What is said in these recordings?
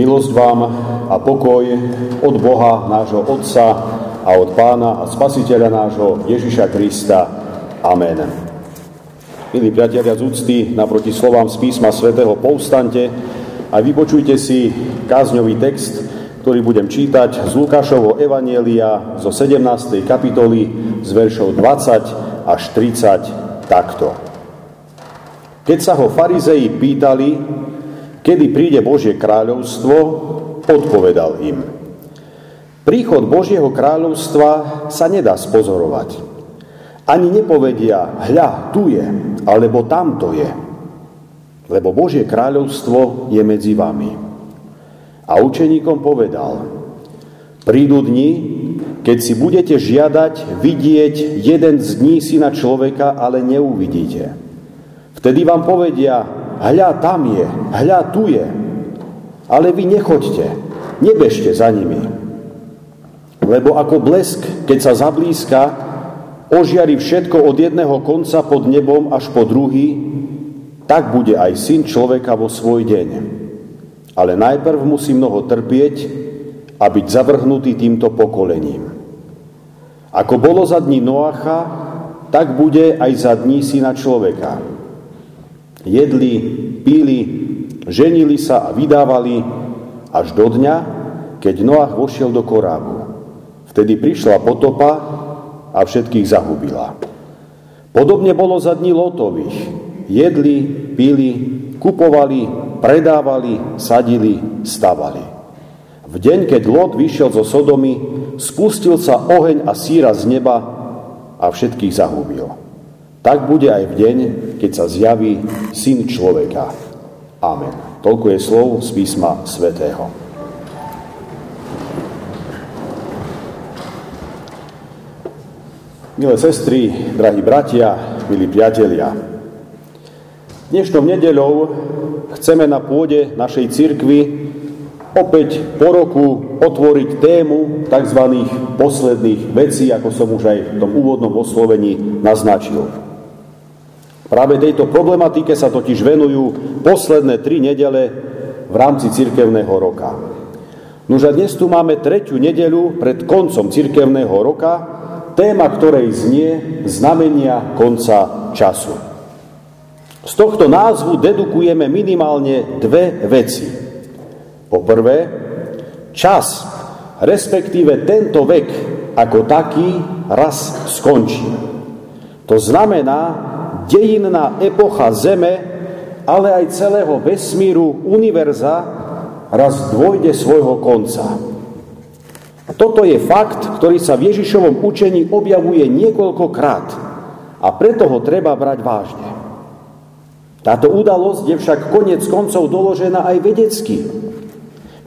Milosť vám a pokoj od Boha, nášho Otca a od Pána a Spasiteľa nášho Ježiša Krista. Amen. Milí priatelia z úcty, naproti slovám z písma svätého povstante a vypočujte si kázňový text, ktorý budem čítať z Lukášovho Evanielia zo 17. kapitoly z veršov 20 až 30 takto. Keď sa ho farizei pýtali, kedy príde Božie kráľovstvo, odpovedal im. Príchod Božieho kráľovstva sa nedá spozorovať. Ani nepovedia, hľa, tu je, alebo tamto je. Lebo Božie kráľovstvo je medzi vami. A učeníkom povedal, prídu dni, keď si budete žiadať vidieť jeden z dní syna človeka, ale neuvidíte. Vtedy vám povedia, hľa tam je, hľa tu je. Ale vy nechoďte, nebežte za nimi. Lebo ako blesk, keď sa zablízka, ožiari všetko od jedného konca pod nebom až po druhý, tak bude aj syn človeka vo svoj deň. Ale najprv musí mnoho trpieť a byť zavrhnutý týmto pokolením. Ako bolo za dní Noacha, tak bude aj za dní syna človeka jedli, píli, ženili sa a vydávali až do dňa, keď Noach vošiel do korábu. Vtedy prišla potopa a všetkých zahubila. Podobne bolo za dní Lotových. Jedli, pili, kupovali, predávali, sadili, stavali. V deň, keď Lot vyšiel zo Sodomy, spustil sa oheň a síra z neba a všetkých zahubil. Tak bude aj v deň, keď sa zjaví Syn človeka. Amen. Toľko je slov z písma svätého. Milé sestry, drahí bratia, milí priatelia, dnešnou nedeľou chceme na pôde našej cirkvi opäť po roku otvoriť tému tzv. posledných vecí, ako som už aj v tom úvodnom oslovení naznačil. Práve tejto problematike sa totiž venujú posledné tri nedele v rámci cirkevného roka. Nož a dnes tu máme tretiu nedeľu pred koncom cirkevného roka, téma ktorej znie znamenia konca času. Z tohto názvu dedukujeme minimálne dve veci. Po prvé, čas, respektíve tento vek ako taký raz skončí. To znamená, dejinná epocha Zeme, ale aj celého vesmíru, univerza, raz dôjde svojho konca. Toto je fakt, ktorý sa v Ježišovom učení objavuje niekoľkokrát a preto ho treba brať vážne. Táto udalosť je však konec koncov doložená aj vedecky.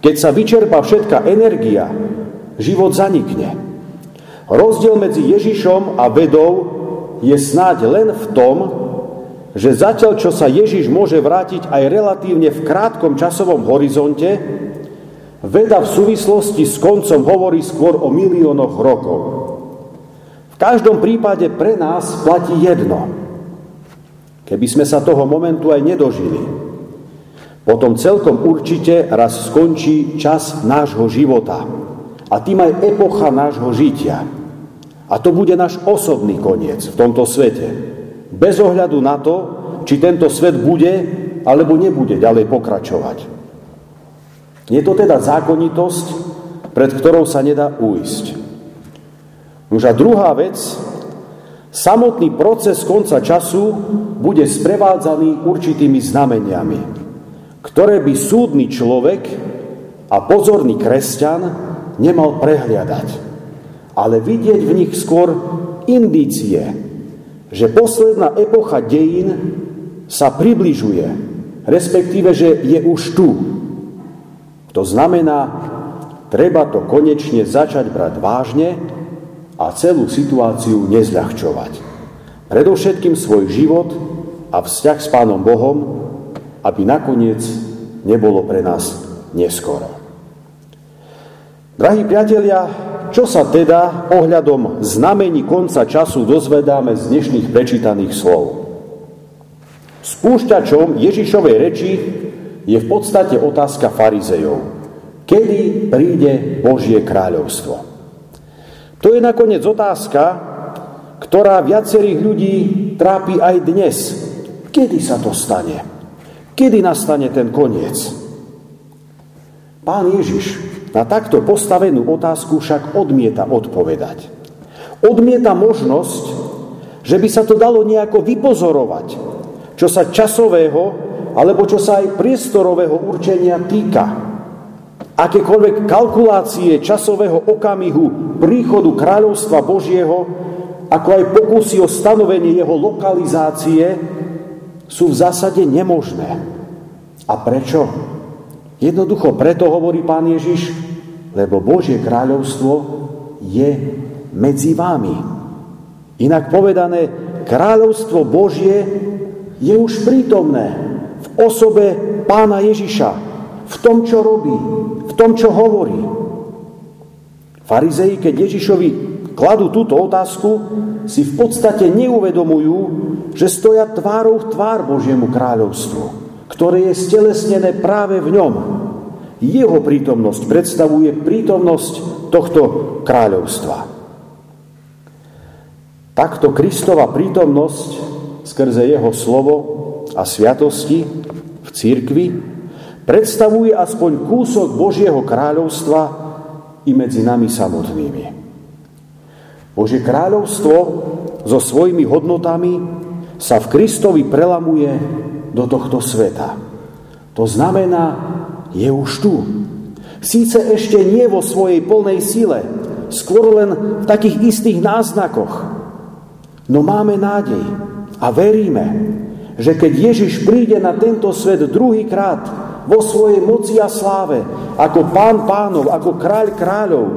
Keď sa vyčerpa všetká energia, život zanikne. Rozdiel medzi Ježišom a vedou je snáď len v tom, že zatiaľ, čo sa Ježiš môže vrátiť aj relatívne v krátkom časovom horizonte, veda v súvislosti s koncom hovorí skôr o miliónoch rokov. V každom prípade pre nás platí jedno. Keby sme sa toho momentu aj nedožili, potom celkom určite raz skončí čas nášho života a tým aj epocha nášho žitia. A to bude náš osobný koniec v tomto svete. Bez ohľadu na to, či tento svet bude alebo nebude ďalej pokračovať. Je to teda zákonitosť, pred ktorou sa nedá uísť. Už a druhá vec, samotný proces konca času bude sprevádzaný určitými znameniami, ktoré by súdny človek a pozorný kresťan nemal prehliadať ale vidieť v nich skôr indície, že posledná epocha dejín sa približuje, respektíve, že je už tu. To znamená, treba to konečne začať brať vážne a celú situáciu nezľahčovať. Predovšetkým svoj život a vzťah s Pánom Bohom, aby nakoniec nebolo pre nás neskoro. Drahí priatelia, čo sa teda ohľadom znamení konca času dozvedáme z dnešných prečítaných slov? Spúšťačom Ježišovej reči je v podstate otázka farizejov. Kedy príde Božie kráľovstvo? To je nakoniec otázka, ktorá viacerých ľudí trápi aj dnes. Kedy sa to stane? Kedy nastane ten koniec? Pán Ježiš na takto postavenú otázku však odmieta odpovedať. Odmieta možnosť, že by sa to dalo nejako vypozorovať, čo sa časového alebo čo sa aj priestorového určenia týka akékoľvek kalkulácie časového okamihu príchodu kráľovstva Božieho, ako aj pokusy o stanovenie jeho lokalizácie, sú v zásade nemožné. A prečo? Jednoducho preto hovorí pán Ježiš, lebo Božie kráľovstvo je medzi vámi. Inak povedané, kráľovstvo Božie je už prítomné v osobe pána Ježiša, v tom, čo robí, v tom, čo hovorí. Farizei, keď Ježišovi kladú túto otázku, si v podstate neuvedomujú, že stoja tvárou v tvár Božiemu kráľovstvu, ktoré je stelesnené práve v ňom. Jeho prítomnosť predstavuje prítomnosť tohto kráľovstva. Takto Kristova prítomnosť skrze jeho slovo a sviatosti v církvi predstavuje aspoň kúsok Božieho kráľovstva i medzi nami samotnými. Božie kráľovstvo so svojimi hodnotami sa v Kristovi prelamuje do tohto sveta. To znamená, je už tu. Síce ešte nie vo svojej plnej sile, skôr len v takých istých náznakoch. No máme nádej a veríme, že keď Ježiš príde na tento svet druhýkrát, vo svojej moci a sláve, ako pán pánov, ako kráľ kráľov.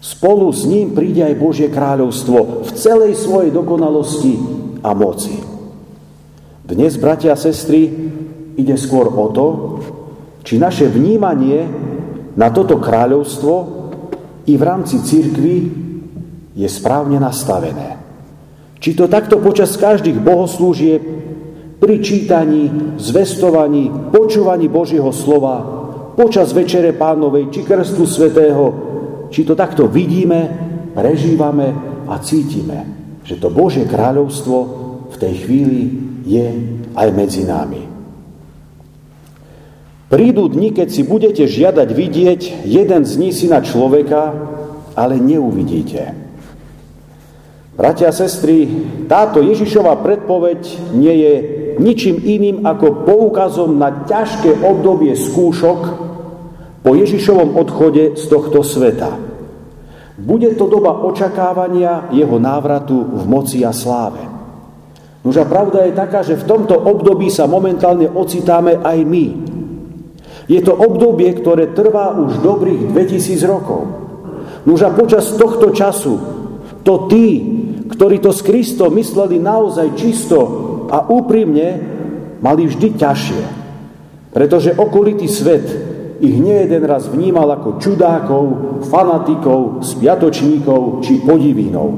Spolu s ním príde aj Božie kráľovstvo v celej svojej dokonalosti a moci. Dnes, bratia a sestry, ide skôr o to, či naše vnímanie na toto kráľovstvo i v rámci církvy je správne nastavené. Či to takto počas každých bohoslúžieb pri čítaní, zvestovaní, počúvaní Božieho slova, počas Večere Pánovej či Krstu Svetého, či to takto vidíme, prežívame a cítime, že to Božie kráľovstvo v tej chvíli je aj medzi nami. Prídu dni, keď si budete žiadať vidieť jeden z ní syna človeka, ale neuvidíte. Bratia a sestry, táto Ježišova predpoveď nie je ničím iným ako poukazom na ťažké obdobie skúšok po Ježišovom odchode z tohto sveta. Bude to doba očakávania jeho návratu v moci a sláve. Nož pravda je taká, že v tomto období sa momentálne ocitáme aj my. Je to obdobie, ktoré trvá už dobrých 2000 rokov. Nož a počas tohto času to tí, ktorí to s Kristom mysleli naozaj čisto a úprimne mali vždy ťažšie. Pretože okolitý svet ich nie jeden raz vnímal ako čudákov, fanatikov, spiatočníkov či podivínov.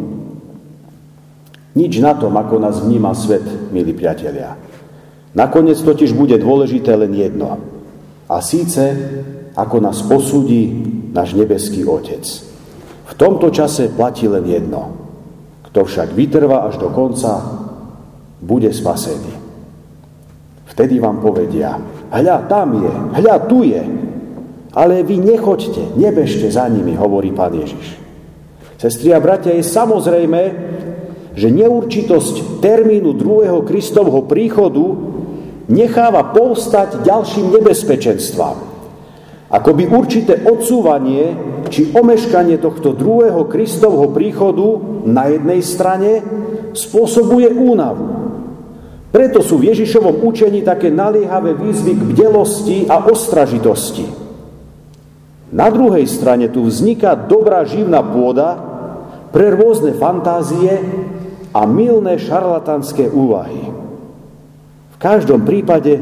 Nič na tom, ako nás vníma svet, milí priatelia. Nakoniec totiž bude dôležité len jedno. A síce, ako nás posúdi náš nebeský Otec. V tomto čase platí len jedno. Kto však vytrvá až do konca, bude spasený. Vtedy vám povedia, hľa, tam je, hľa, tu je. Ale vy nechoďte, nebežte za nimi, hovorí pán Ježiš. Sestri a bratia, je samozrejme, že neurčitosť termínu druhého Kristovho príchodu necháva povstať ďalším nebezpečenstvám. Akoby určité odsúvanie či omeškanie tohto druhého Kristovho príchodu na jednej strane spôsobuje únavu. Preto sú v Ježišovom učení také naliehavé výzvy k bdelosti a ostražitosti. Na druhej strane tu vzniká dobrá živná pôda pre rôzne fantázie a milné šarlatánske úvahy. Každom prípade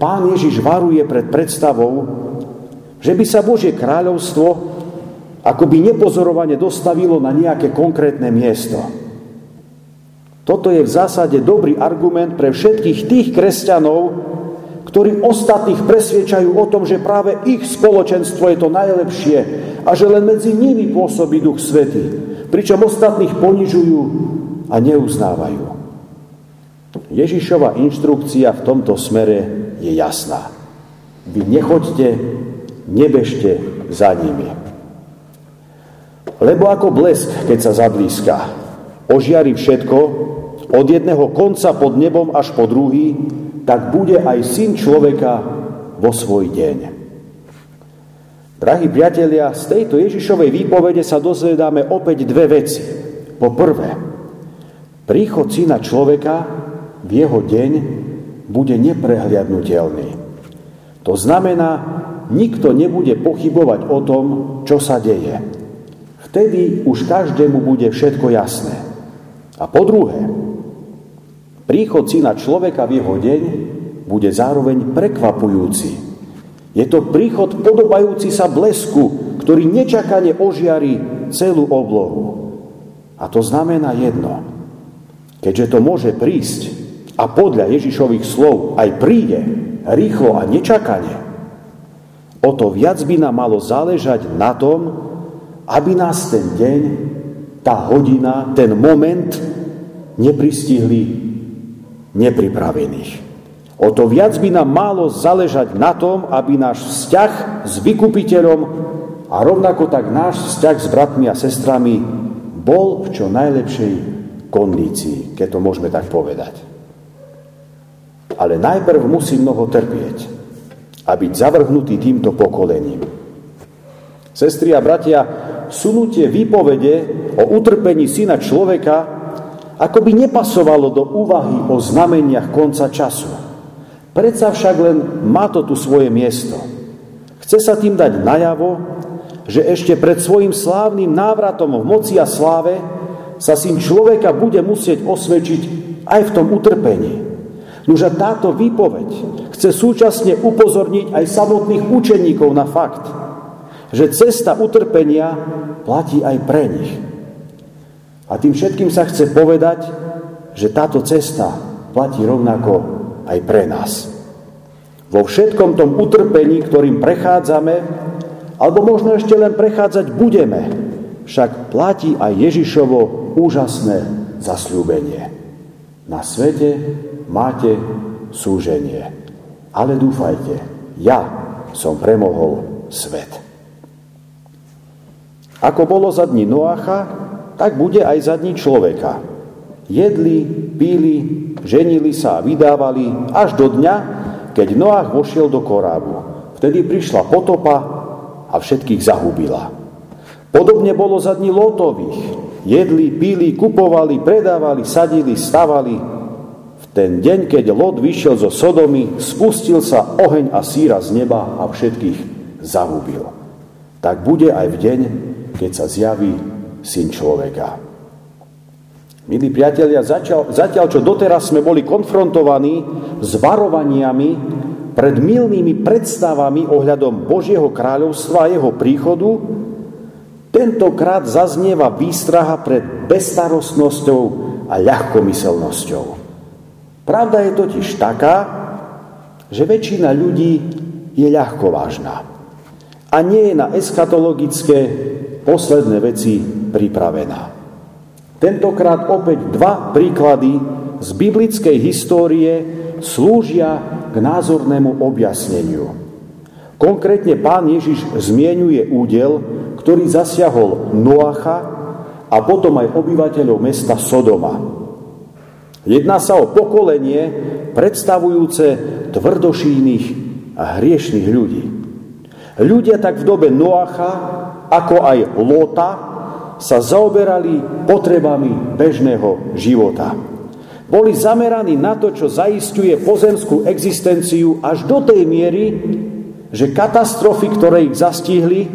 pán Ježiš varuje pred predstavou, že by sa Božie kráľovstvo akoby nepozorovane dostavilo na nejaké konkrétne miesto. Toto je v zásade dobrý argument pre všetkých tých kresťanov, ktorí ostatných presviečajú o tom, že práve ich spoločenstvo je to najlepšie a že len medzi nimi pôsobí Duch Svety, pričom ostatných ponižujú a neuznávajú. Ježišova inštrukcia v tomto smere je jasná. Vy nechoďte, nebežte za nimi. Lebo ako blesk, keď sa zablízka, ožiari všetko, od jedného konca pod nebom až po druhý, tak bude aj syn človeka vo svoj deň. Drahí priatelia, z tejto Ježišovej výpovede sa dozvedáme opäť dve veci. Po prvé, príchod syna človeka v jeho deň bude neprehliadnutelný. To znamená, nikto nebude pochybovať o tom, čo sa deje. Vtedy už každému bude všetko jasné. A po druhé, Príchod syna človeka v jeho deň bude zároveň prekvapujúci. Je to príchod podobajúci sa blesku, ktorý nečakane ožiari celú oblohu. A to znamená jedno. Keďže to môže prísť a podľa Ježišových slov aj príde rýchlo a nečakane, o to viac by nám malo záležať na tom, aby nás ten deň, tá hodina, ten moment nepristihli nepripravených. O to viac by nám málo záležať na tom, aby náš vzťah s vykupiteľom a rovnako tak náš vzťah s bratmi a sestrami bol v čo najlepšej kondícii, keď to môžeme tak povedať. Ale najprv musí mnoho trpieť a byť zavrhnutý týmto pokolením. Sestri a bratia, sunutie výpovede o utrpení syna človeka ako by nepasovalo do úvahy o znameniach konca času. Predsa však len má to tu svoje miesto. Chce sa tým dať najavo, že ešte pred svojim slávnym návratom v moci a sláve sa syn človeka bude musieť osvedčiť aj v tom utrpení. Nože táto výpoveď chce súčasne upozorniť aj samotných učeníkov na fakt, že cesta utrpenia platí aj pre nich. A tým všetkým sa chce povedať, že táto cesta platí rovnako aj pre nás. Vo všetkom tom utrpení, ktorým prechádzame, alebo možno ešte len prechádzať budeme, však platí aj Ježišovo úžasné zasľúbenie. Na svete máte súženie. Ale dúfajte, ja som premohol svet. Ako bolo za dní Noacha, tak bude aj za dní človeka. Jedli, píli, ženili sa a vydávali až do dňa, keď Noach vošiel do korábu. Vtedy prišla potopa a všetkých zahubila. Podobne bolo za dní Lotových. Jedli, píli, kupovali, predávali, sadili, stavali. Ten deň, keď Lot vyšiel zo Sodomy, spustil sa oheň a síra z neba a všetkých zahubil. Tak bude aj v deň, keď sa zjaví syn človeka. Milí priatelia, zatiaľ, zatiaľ čo doteraz sme boli konfrontovaní s varovaniami pred milnými predstavami ohľadom Božieho kráľovstva a jeho príchodu, tentokrát zaznieva výstraha pred bestarostnosťou a ľahkomyselnosťou. Pravda je totiž taká, že väčšina ľudí je ľahkovážna a nie je na eschatologické posledné veci pripravená. Tentokrát opäť dva príklady z biblickej histórie slúžia k názornému objasneniu. Konkrétne pán Ježiš zmienuje údel, ktorý zasiahol Noacha a potom aj obyvateľov mesta Sodoma. Jedná sa o pokolenie predstavujúce tvrdošínych a hriešných ľudí. Ľudia tak v dobe Noacha, ako aj Lota, sa zaoberali potrebami bežného života. Boli zameraní na to, čo zaistuje pozemskú existenciu až do tej miery, že katastrofy, ktoré ich zastihli,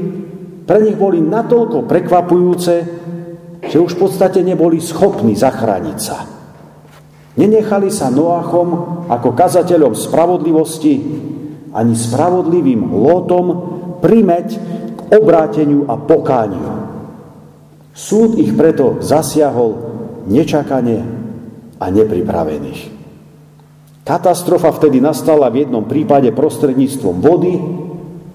pre nich boli natoľko prekvapujúce, že už v podstate neboli schopní zachrániť sa. Nenechali sa Noachom ako kazateľom spravodlivosti ani spravodlivým lótom primeť k obráteniu a pokániu. Súd ich preto zasiahol nečakane a nepripravených. Katastrofa vtedy nastala v jednom prípade prostredníctvom vody,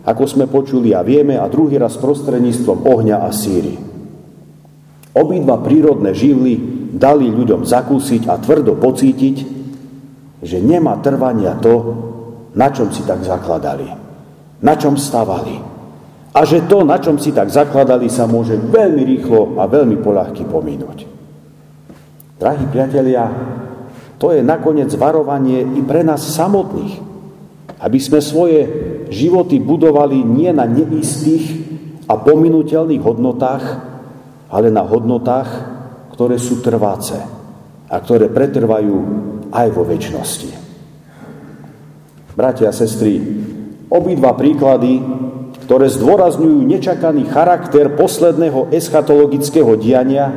ako sme počuli a vieme, a druhý raz prostredníctvom ohňa a síry. Obidva prírodné živly dali ľuďom zakúsiť a tvrdo pocítiť, že nemá trvania to, na čom si tak zakladali, na čom stavali. A že to, na čom si tak zakladali, sa môže veľmi rýchlo a veľmi poľahky pominúť. Drahí priatelia, to je nakoniec varovanie i pre nás samotných, aby sme svoje životy budovali nie na neistých a pominuteľných hodnotách, ale na hodnotách, ktoré sú trváce a ktoré pretrvajú aj vo väčšnosti. Bratia a sestry, obidva príklady, ktoré zdôrazňujú nečakaný charakter posledného eschatologického diania,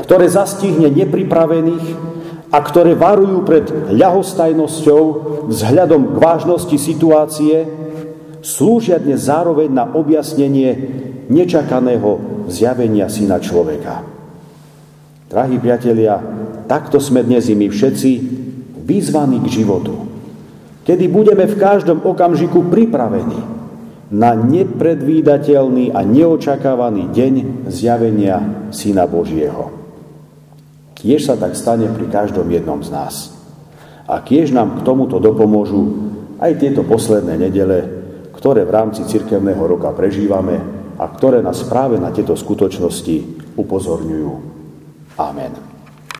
ktoré zastihne nepripravených, a ktoré varujú pred ľahostajnosťou vzhľadom k vážnosti situácie, slúžia dnes zároveň na objasnenie nečakaného zjavenia syna človeka. Drahí priatelia, takto sme dnes i my všetci vyzvaní k životu, kedy budeme v každom okamžiku pripravení na nepredvídateľný a neočakávaný deň zjavenia Syna Božieho. Kiež sa tak stane pri každom jednom z nás. A kiež nám k tomuto dopomôžu aj tieto posledné nedele, ktoré v rámci cirkevného roka prežívame a ktoré nás práve na tieto skutočnosti upozorňujú. Amen.